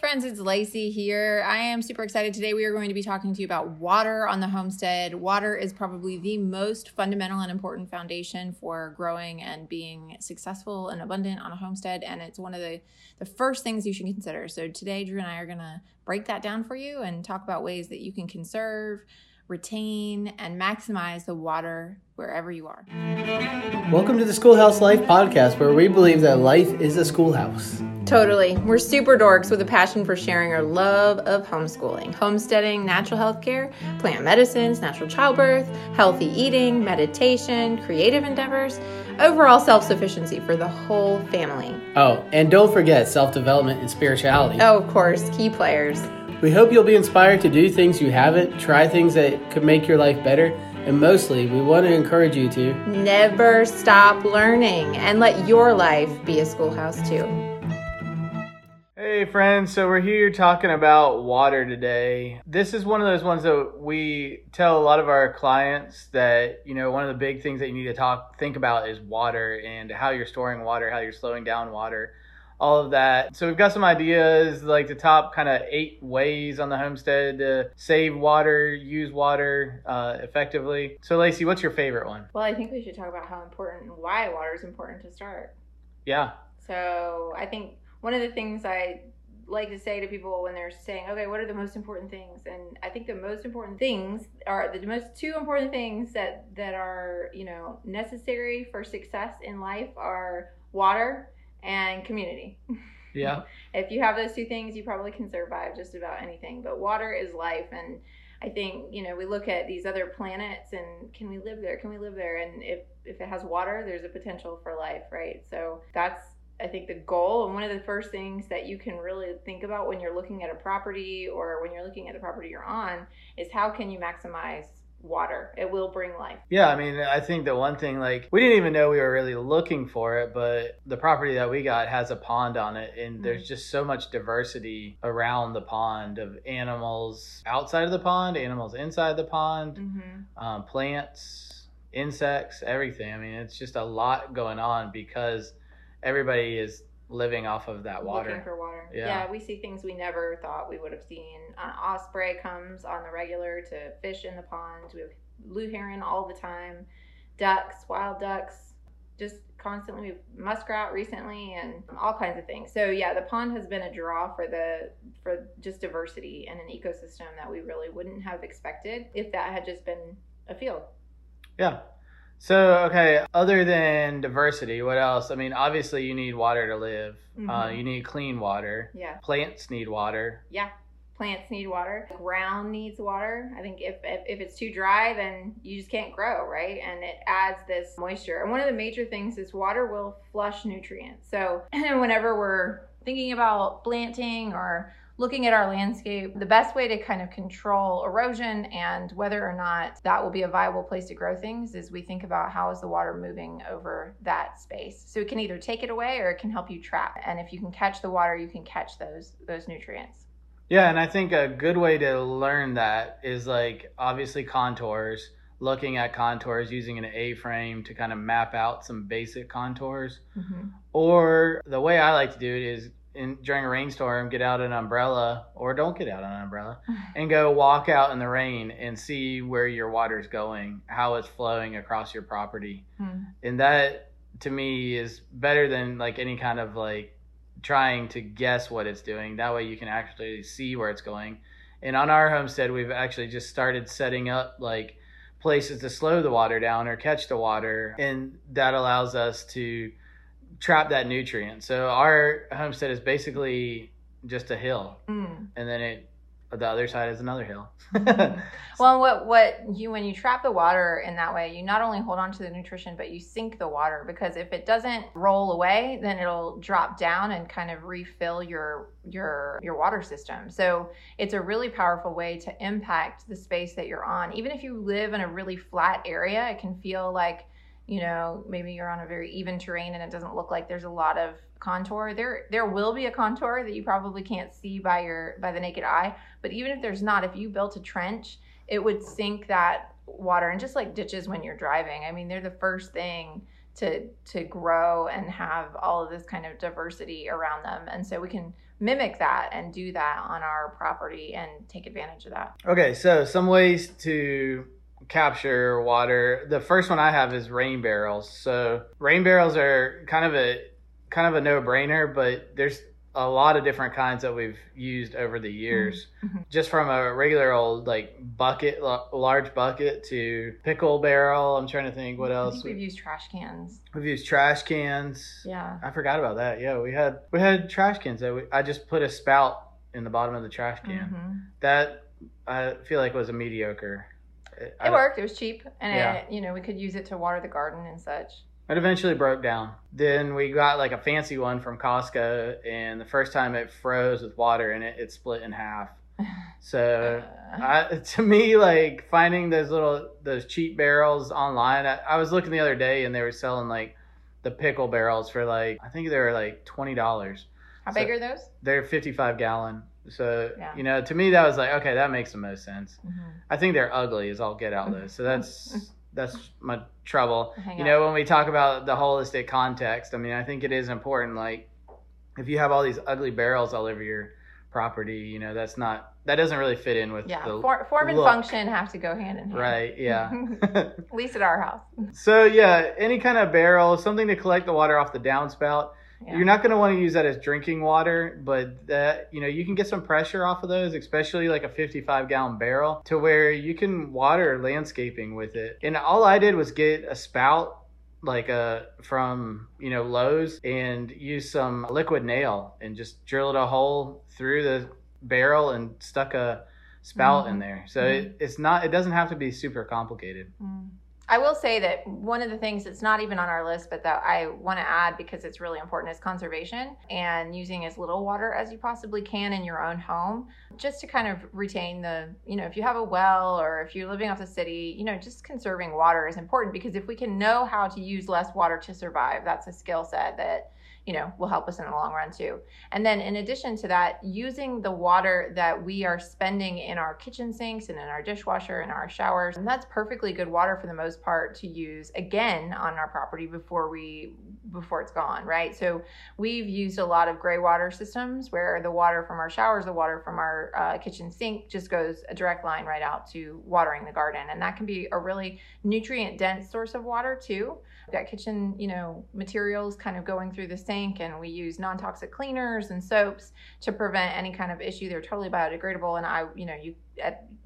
Friends, it's Lacey here. I am super excited. Today we are going to be talking to you about water on the homestead. Water is probably the most fundamental and important foundation for growing and being successful and abundant on a homestead, and it's one of the, the first things you should consider. So today Drew and I are going to break that down for you and talk about ways that you can conserve, retain, and maximize the water wherever you are. Welcome to the Schoolhouse Life podcast, where we believe that life is a schoolhouse. Totally. We're super dorks with a passion for sharing our love of homeschooling, homesteading, natural health care, plant medicines, natural childbirth, healthy eating, meditation, creative endeavors, overall self sufficiency for the whole family. Oh, and don't forget self development and spirituality. Oh, of course, key players. We hope you'll be inspired to do things you haven't, try things that could make your life better, and mostly, we want to encourage you to never stop learning and let your life be a schoolhouse too. Hey friends, so we're here talking about water today. This is one of those ones that we tell a lot of our clients that, you know, one of the big things that you need to talk think about is water and how you're storing water, how you're slowing down water, all of that. So we've got some ideas like the top kind of eight ways on the homestead to save water, use water uh, effectively. So Lacey, what's your favorite one? Well, I think we should talk about how important and why water is important to start. Yeah. So I think one of the things I like to say to people when they're saying, okay, what are the most important things? And I think the most important things are the most two important things that that are you know necessary for success in life are water and community. Yeah. if you have those two things, you probably can survive just about anything. But water is life and I think, you know, we look at these other planets and can we live there? Can we live there? And if if it has water, there's a potential for life, right? So that's I think the goal and one of the first things that you can really think about when you're looking at a property or when you're looking at the property you're on is how can you maximize water. It will bring life. Yeah, I mean, I think the one thing, like, we didn't even know we were really looking for it, but the property that we got has a pond on it, and mm-hmm. there's just so much diversity around the pond of animals outside of the pond, animals inside the pond, mm-hmm. um, plants, insects, everything. I mean, it's just a lot going on because everybody is living off of that water. Looking for water. Yeah. yeah. we see things we never thought we would have seen. Uh, osprey comes on the regular to fish in the pond. We have blue heron all the time, ducks, wild ducks, just constantly. We've muskrat recently, and all kinds of things. So yeah, the pond has been a draw for the for just diversity and an ecosystem that we really wouldn't have expected if that had just been a field. Yeah, so, okay, other than diversity, what else? I mean, obviously, you need water to live. Uh, mm-hmm. Uh, you need clean water. Yeah. Plants need water. Yeah. Plants need water. The ground needs water. I think if, if, if it's too dry, then you just can't grow, right? And it adds this moisture. And one of the major things is water will flush nutrients. So, whenever we're thinking about planting or looking at our landscape, the best way to kind of control erosion and whether or not that will be a viable place to grow things is we think about how is the water moving over that space. So it can either take it away or it can help you trap. And if you can catch the water, you can catch those those nutrients. Yeah, and I think a good way to learn that is like obviously contours, looking at contours using an A-frame to kind of map out some basic contours. Mm-hmm. Or the way I like to do it is in during a rainstorm, get out an umbrella or don't get out an umbrella and go walk out in the rain and see where your water's going, how it's flowing across your property. Hmm. And that to me is better than like any kind of like trying to guess what it's doing. That way you can actually see where it's going. And on our homestead, we've actually just started setting up like places to slow the water down or catch the water. And that allows us to trap that nutrient. So our homestead is basically just a hill, mm. and then it the other side is another hill. well, what what you when you trap the water in that way, you not only hold on to the nutrition, but you sink the water because if it doesn't roll away, then it'll drop down and kind of refill your your your water system. So it's a really powerful way to impact the space that you're on. Even if you live in a really flat area, it can feel like you know maybe you're on a very even terrain and it doesn't look like there's a lot of contour. There there will be a contour that you probably can't see by your by the naked eye but even if there's not if you built a trench it would sink that water and just like ditches when you're driving. I mean they're the first thing to to grow and have all of this kind of diversity around them. And so we can mimic that and do that on our property and take advantage of that. Okay so some ways to capture water. The first one i have is rain barrels. So rain barrels are kind of a kind of a no-brainer but there's a lot of different kinds that we've used over the years. Mm-hmm. just from a regular old like bucket large bucket to pickle barrel. I'm trying to think what else we've used trash cans. We've used trash cans. Yeah. I forgot about that. Yeah we had we had trash cans that we, i just put a spout in the bottom of the trash can. Mm-hmm. that i feel like was a mediocre it, it worked it was cheap and yeah. it, you know we could use it to water the garden and such it eventually broke down. Then we got like a fancy one from Costco, and the first time it froze with water in it, it split in half. So uh. I, to me, like finding those little those cheap barrels online, I, I, was looking the other day, and they were selling like the pickle barrels for like I think they were like twenty dollars. How so big are those? They're fifty five gallon. So yeah. you know, to me, that was like okay, that makes the most sense. Mm-hmm. I think they're ugly as all get out though. So that's that's my trouble. Hang you know, when we talk about the holistic context, I mean, I think it is important. Like, if you have all these ugly barrels all over your property, you know, that's not that doesn't really fit in with yeah. For, form and function have to go hand in hand. Right. Yeah. at least at our house. So yeah, any kind of barrel, something to collect the water off the downspout. Yeah. You're not going to want to use that as drinking water, but that you know you can get some pressure off of those, especially like a 55 gallon barrel, to where you can water landscaping with it. And all I did was get a spout like a uh, from you know Lowe's and use some liquid nail and just drilled a hole through the barrel and stuck a spout mm-hmm. in there. So mm-hmm. it, it's not it doesn't have to be super complicated. Mm. I will say that one of the things that's not even on our list, but that I want to add because it's really important is conservation and using as little water as you possibly can in your own home, just to kind of retain the, you know, if you have a well or if you're living off the city, you know, just conserving water is important because if we can know how to use less water to survive, that's a skill set that you know, will help us in the long run too. And then in addition to that, using the water that we are spending in our kitchen sinks and in our dishwasher and our showers, and that's perfectly good water for the most part to use again on our property before we before it's gone, right? So we've used a lot of gray water systems where the water from our showers, the water from our uh, kitchen sink just goes a direct line right out to watering the garden. And that can be a really nutrient dense source of water too. We've got kitchen, you know, materials kind of going through the sink and we use non-toxic cleaners and soaps to prevent any kind of issue. They're totally biodegradable and I, you know, you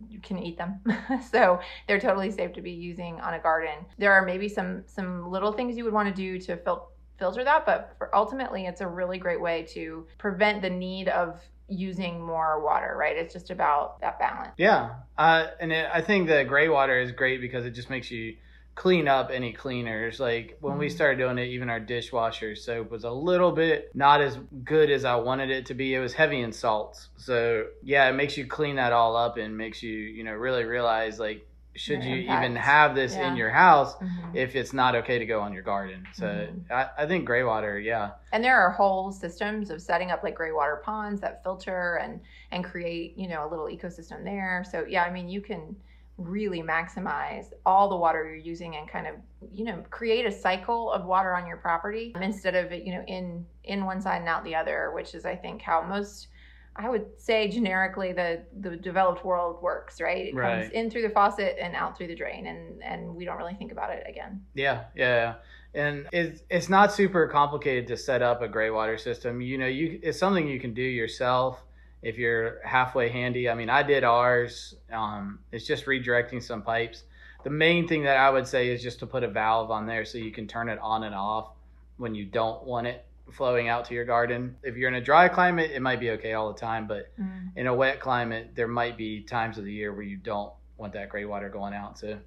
you can eat them. so they're totally safe to be using on a garden. There are maybe some some little things you would want to do to fil- filter that, but ultimately it's a really great way to prevent the need of using more water, right? It's just about that balance. Yeah. Uh, and it, I think the gray water is great because it just makes you clean up any cleaners. Like when we started doing it, even our dishwasher soap was a little bit not as good as I wanted it to be. It was heavy in salts. So yeah, it makes you clean that all up and makes you, you know, really realize like should you even have this yeah. in your house mm-hmm. if it's not okay to go on your garden so mm-hmm. I, I, think gray water yeah and there are whole systems of setting up like gray water ponds that filter and and create you know a little ecosystem there so yeah i mean you can really maximize all the water you're using and kind of you know create a cycle of water on your property instead of it you know in in one side and out the other which is i think how most i would say generically the the developed world works right? It right. comes in through the faucet and out through the drain and and we don't really think about it again. Yeah yeah. And it's it's not super complicated to set up a gray water system. You know you it's something you can do yourself if you're halfway handy. I mean, I did ours. Um, it's just redirecting some pipes. The main thing that I would say is just to put a valve on there so you can turn it on and off when you don't want it flowing out to your garden. If you're in a dry climate, it might be okay all the time, but mm. in a wet climate, there might be times of the year where you don't want that gray water going out. So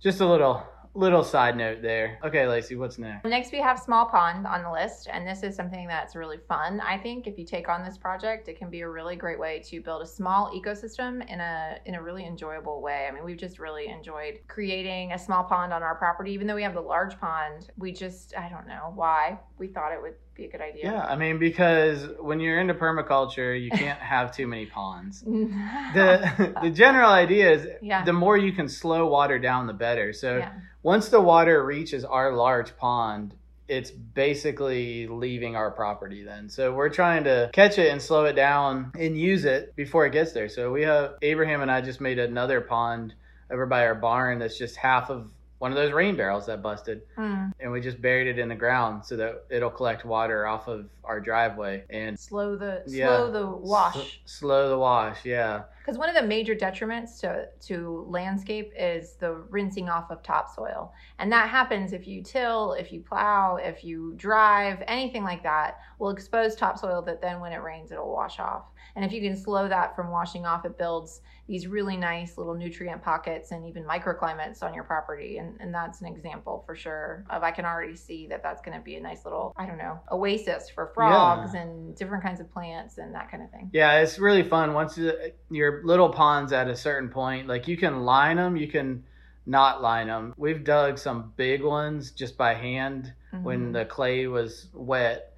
just a little little side note there. Okay, Lacey, what's next? Next, we have small pond on the list, and this is something that's really fun. I think if you take on this project, it can be a really great way to build a small ecosystem in a in a really enjoyable way. I mean, we've just really enjoyed creating a small pond on our property, even though we have the large pond. We just I don't know why we thought it would be a good idea. Yeah, I mean because when you're into permaculture, you can't have too many ponds. the The general idea is Yeah. the more you can slow water down, the better. So yeah. once the water reaches our large pond, it's basically leaving our property then. So we're trying to catch it and slow it down and use it before it gets there. So we have Abraham and I just made another pond over by our barn that's just half of one of those rain barrels that busted Mm. and we just buried it in the ground so that it'll collect water off of our driveway and Slow the Yeah. slow the wash. slow the wash, yeah. Because one of the major detriments to, to landscape is the rinsing off of topsoil. And that happens if you till, if you plow, if you drive, anything like that will expose topsoil that then when it rains, it'll wash off. And if you can slow that from washing off, it builds these really nice little nutrient pockets and even microclimates on your property. And, and that's an example for sure of I can already see that that's going to be a nice little, I don't know, oasis for frogs and different kinds of plants and that kind of thing. Yeah, it's really fun once you- your little ponds at a certain point, like you can line them, you can not line them. We've dug some big ones just by hand when Mhm. the clay was wet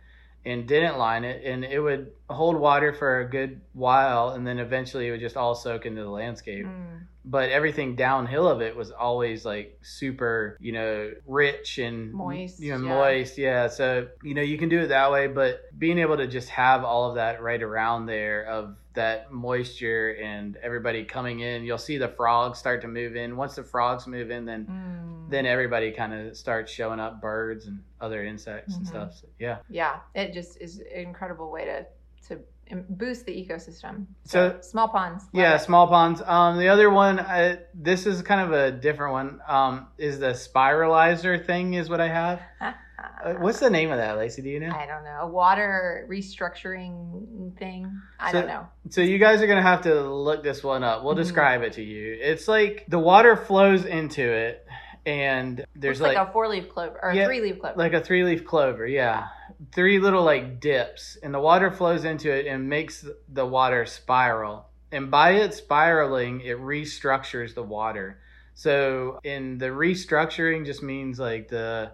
and didn't line it and it would hold water for a good while and then eventually it would just all soak into the landscape. Mm. But everything downhill of it was always like super, you know, rich and Moist, You know, yeah. moist, yeah. So, you know, you can do it that way, but being able to just have all of that right around there of that moisture and everybody coming in, you'll see the frogs start to move in. Once the frogs move in, then Mm. then everybody kind of starts showing up birds and other insects and Mhm. stuff. So, yeah. yeah it just is an incredible way to to boost the ecosystem So- small ponds Yeah, it. small ponds. Um, the other one, I, this is kind of a different one. Um, is the spiralizer thing? Is what I have. Uh, what's the name of that, Lacey? Do you know? i don't know a water restructuring thing i So- don't know So you guys are gonna have to look this one up. We'll Mhm. describe it to you. It's like the water flows into it, and there's like, like a four leaf clover or Yeah, a three leaf clover like a three leaf clover. Yeah, three little like dips, and the water flows into it and makes the water spiral. And by it spiraling, it restructures the water. So in the restructuring, just means like the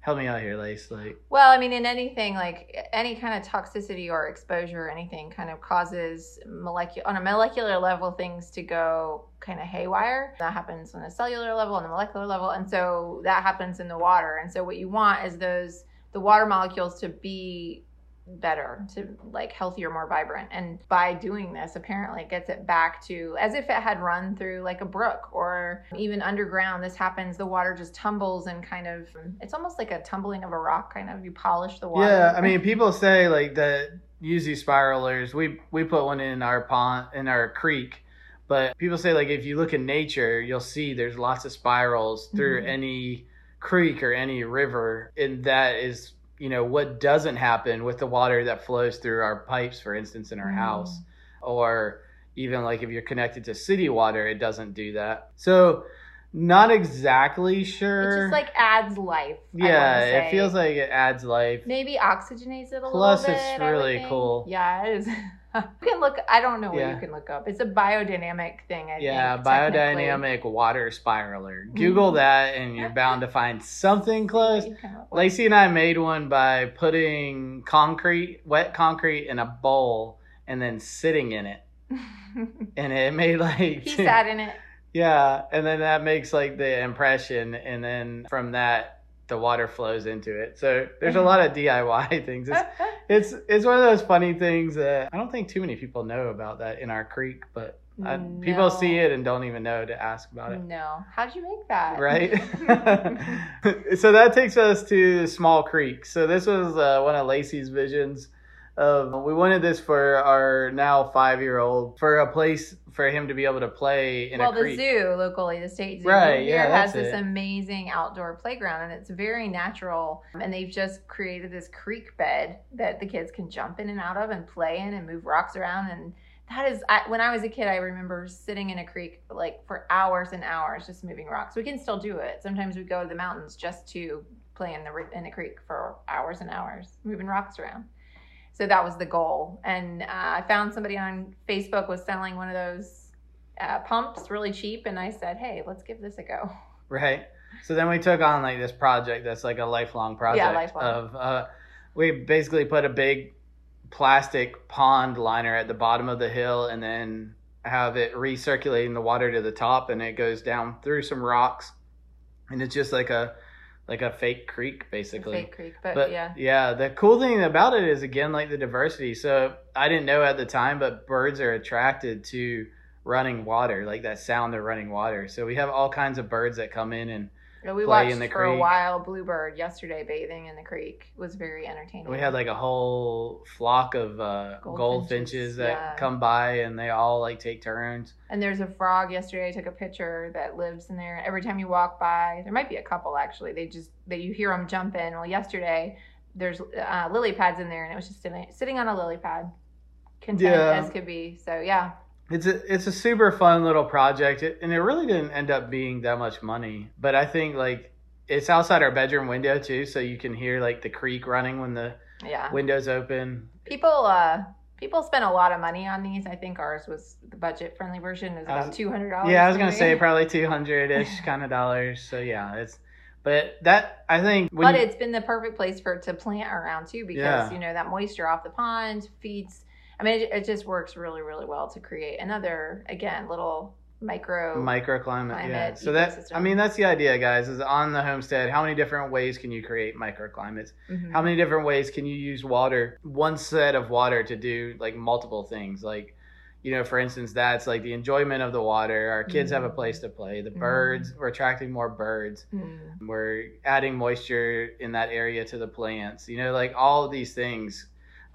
help me out here, Lace. Like well i mean in anything like any kind of toxicity or exposure or anything kind of causes molecular on a molecular level things to go kind of haywire that happens on a cellular level on the molecular level and so that happens in the water and so what you want is those the water molecules to be better to like healthier more vibrant and by doing this apparently it gets it back to as if it had run through like a brook or even underground this happens the water just tumbles and kind of it's almost like a tumbling of a rock kind of you polish the water Yeah, I mean, people say like that use these spiralers. We we put one in our pond in our creek, but people say like if you look in nature, you'll see there's lots of spirals through Mhm. any creek or any river, and that is you know what doesn't happen with the water that flows through our pipes, for instance, in our Mhm. house, or even like if you're connected to city water, it doesn't do that. So. Not exactly sure. it just like adds life I yeah, it feels like it adds life. maybe oxygenates it a Plus, little bit. Plus, it's really cool. Yeah, it is. you can look. I don't know what Yeah. you can look up. It's a biodynamic thing. I Yeah, think, biodynamic water spiraler. Mm-hmm. Google that and you're bound to find something close. You can look. Lacey and I made one by putting concrete, wet concrete in a bowl and then sitting in it. And it made like he sat in it. Yeah, and then that makes like the impression and then from that the water flows into it. So there's a lot of DIY things. It's it's it's one of those funny things that I don't think too many people know about that in our creek, but uh, people see it and don't even know to ask about it. No. How'd you make that? Right. so that takes us to Small Creek. So this was uh, one of Lacey's visions. Of we wanted this for our now five year old for a place for him to be able to play in well, a the zoo locally, the state zoo Right, here yeah, has this it. amazing outdoor playground, and it's very natural. And they've just created this creek bed that the kids can jump in and out of and play in and move rocks around. And that is, I, when I was a kid, I remember sitting in a creek like for hours and hours, just moving rocks. We can still do it. Sometimes we go to the mountains just to play in the in a creek for hours and hours, moving rocks around. So that was the goal. And uh, I found somebody on Facebook was selling one of those uh, pumps really cheap, and I said, "Hey, let's give this a go." Right. So then we took on like this project that's like a lifelong project yeah, lifelong. of uh we basically put a big plastic pond liner at the bottom of the hill and then have it recirculating the water to the top and it goes down through some rocks and it's just like a like a fake creek basically. Fake creek but, but yeah. yeah the cool thing about it is again like the diversity. So i didn't know at the time but birds are attracted to running water like that sound of running water. So we have all kinds of birds that come in and Yeah, we watched for a while bluebird yesterday bathing in the creek it was very entertaining we had like a whole flock of uh, Goldfinches, goldfinches that yeah. come by and they all like take turns And there's a frog yesterday. I took a picture that lives in there. Every time you walk by, there might be a couple actually. They just that you hear them jump in. Well, yesterday there's uh, lily pads in there, and it was just sitting, sitting on a lily pad, content Yeah. as could be. So yeah, It's a it's a super fun little project, it, and it really didn't end up being that much money. But I think like it's outside our bedroom window too, so you can hear like the creek running when the yeah. windows open. People uh people spend a lot of money on these. I think ours was the budget friendly version is about two hundred dollars. Yeah, I was gonna say probably two hundred ish kind of dollars. So yeah, it's but that I think when but you- it's been the perfect place for it to plant around too because Yeah. you know that moisture off the pond feeds i mean it, it just works really really well to create another again little micro microclimate yeah climate so that ecosystem. i mean that's the idea guys is on the homestead how many different ways can you create microclimates Mhm. how many different ways can you use water one set of water to do like multiple things like you know for instance that's like the enjoyment of the water our kids have a Mhm. place to play the Mhm. birds we're attracting more birds Mm. we're adding moisture in that area to the plants you know like all of these things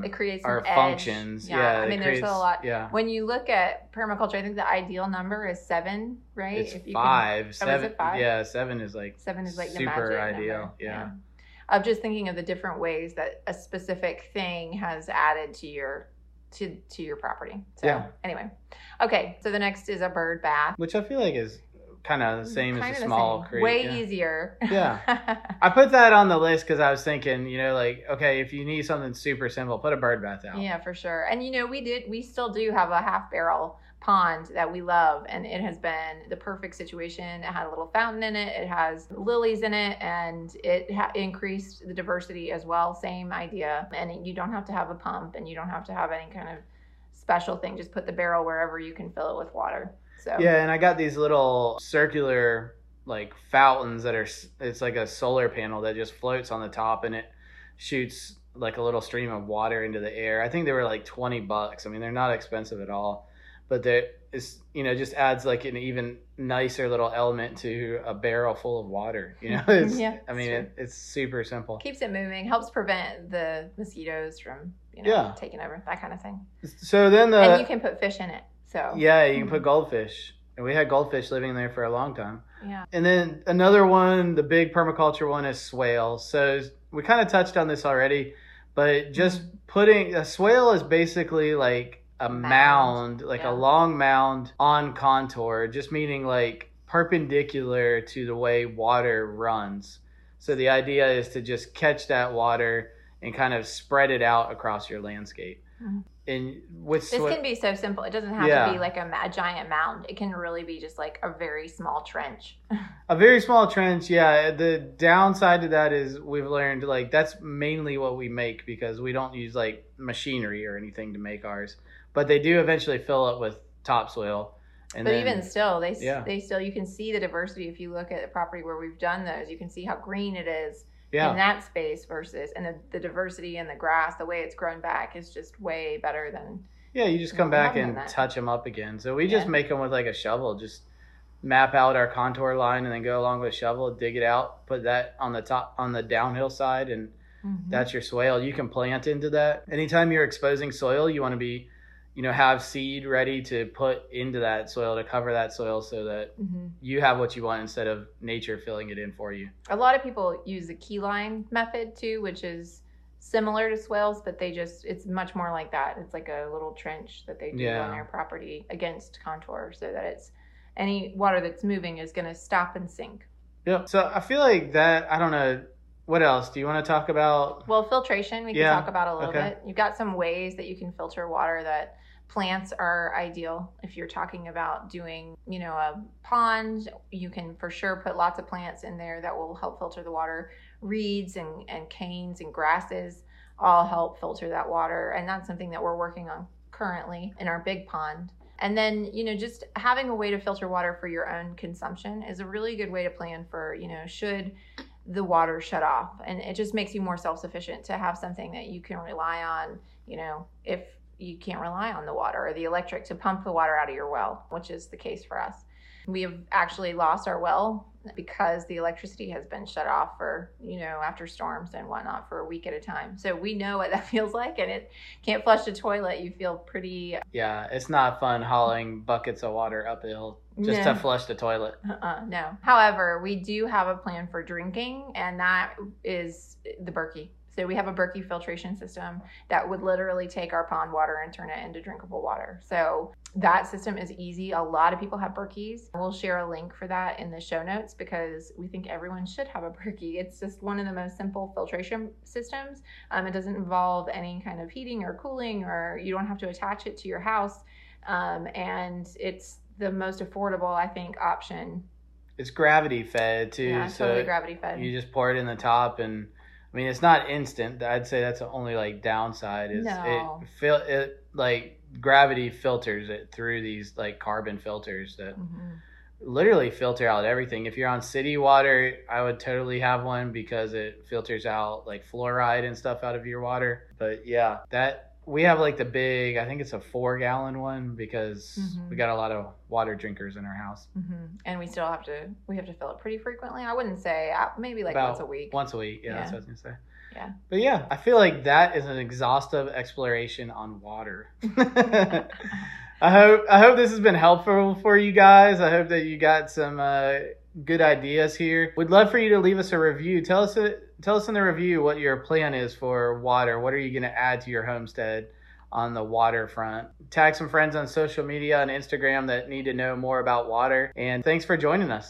it creates edge. functions yeah, i it mean there's a lot yeah when you look at permaculture i think the ideal number is seven right it's If you can- five Oh, is seven it five? yeah seven is like seven is like the super ideal number. yeah. of just thinking of the different ways that a specific thing has added to your to to your property so Yeah. anyway okay so the next is a bird bath which i feel like is kind of mm, the same Kinda as a small creek way yeah. easier. Yeah. I put that on the list because I was thinking, you know, like, okay, if you need something super simple, put a bird bath out. yeah for sure. And you know we did we still do have a half barrel pond that we love and it has been the perfect situation. It had a little fountain in it it has lilies in it and it ha- increased the diversity as well. Same idea. And you don't have to have a pump and you don't have to have any kind of special thing. Just put the barrel wherever you can fill it with water so Yeah, and I got these little circular like fountains that are it's like a solar panel that just floats on the top and it shoots like a little stream of water into the air. I think they were like 20 bucks. I mean, they're not expensive at all. But they it's you know, just adds like an even nicer little element to a barrel full of water, you know. It's Yeah, I mean, it's it, it's super simple. keeps it moving helps prevent the mosquitoes from you know Yeah. taking over that kind of thing So then the and you can put fish in it so Yeah, you can put goldfish. And we had goldfish living there for a long time. yeah And then another one, the big permaculture one is swale. So we kind of touched on this already, but just Mm-hmm. putting a swale is basically like a Mound. mound, like Yeah. a long mound on contour, just meaning like perpendicular to the way water runs. So the idea is to just catch that water and kind of spread it out across your landscape. Mhm. And with This swa- can be so simple. It doesn't have Yeah. to be like a, a giant mound. It can really be just like a very small trench. A very small trench, yeah. The downside to that is we've learned like that's mainly what we make because we don't use like machinery or anything to make ours. But they do eventually fill it with topsoil. And but then, even still, they Yeah. they still you can see the diversity if you look at the property where we've done those. You can see how green it is in that space versus and the, the diversity in the grass, the way it's grown back is just way better than yeah, you just come back and that. touch them up again. So we just make them with like a shovel, just map out our contour line and then go along with a shovel, dig it out, put that on the top on the downhill side and mm-hmm. that's your swale. You can plant into that. Anytime you're exposing soil, you want to be, you know, have seed ready to put into that soil to cover that soil so that Mhm. you have what you want instead of nature filling it in for you. A lot of people use the key line method too, which is similar to swales, but they just it's much more like that. It's like a little trench that they do Yeah. on their property against contour so that it's any water that's moving is going to stop and sink. yeah So I feel like that. I don't know. What else do you want to talk about? Well, filtration we can talk about a little okay. bit. You've got some ways that you can filter water that plants are ideal. If you're talking about doing, you know, a pond, you can for sure put lots of plants in there that will help filter the water. Reeds and, and canes and grasses all help filter that water. And that's something that we're working on currently in our big pond. And then, you know, just having a way to filter water for your own consumption is a really good way to plan for, you know, should the water shut off. And it just makes you more self sufficient to have something that you can rely on, you know, if you can't rely on the water or the electric to pump the water out of your well, which is the case for us. We have actually lost our well because the electricity has been shut off for, you know, after storms and whatnot for a week at a time. So we know what that feels like and it can't flush the toilet. You feel pretty. Yeah, it's not fun hauling buckets of water uphill just no. to flush the toilet. Uh-uh, no. However, we do have a plan for drinking, and that is the Berkey. So we have a Berkey filtration system that would literally take our pond water and turn it into drinkable water. So that system is easy. A lot of people have Berkeys. We'll share a link for that in the show notes because we think everyone should have a Berkey. It's just one of the most simple filtration systems. Um, it doesn't involve any kind of heating or cooling, or you don't have to attach it to your house. Um, and it's the most affordable, I think, option. It's gravity fed too. Yeah, so totally gravity fed. You just pour it in the top and I mean, it's not instant. I'd say that's the only like downside is no. it feel it like gravity filters it through these like carbon filters that mm-hmm. literally filter out everything. If you're on city water, I would totally have one because it filters out like fluoride and stuff out of your water. But yeah, that we have like the big i think it's a four gallon one because mm-hmm. we got a lot of water drinkers in our house. Mm-hmm. and we still have to we have to fill it pretty frequently. I wouldn't say uh, maybe like About once a week. once a week. Yeah, yeah, that's what i was gonna say. Yeah. But yeah i feel like that is an exhaustive exploration on water. I hope i hope this has been helpful for you guys. I hope that you got some uh, good ideas here. We'd love for you to leave us a review. Tell us a, tell us in the review what your plan is for water. What are you going to add to your homestead on the waterfront? Tag some friends on social media and Instagram that need to know more about water. And thanks for joining us.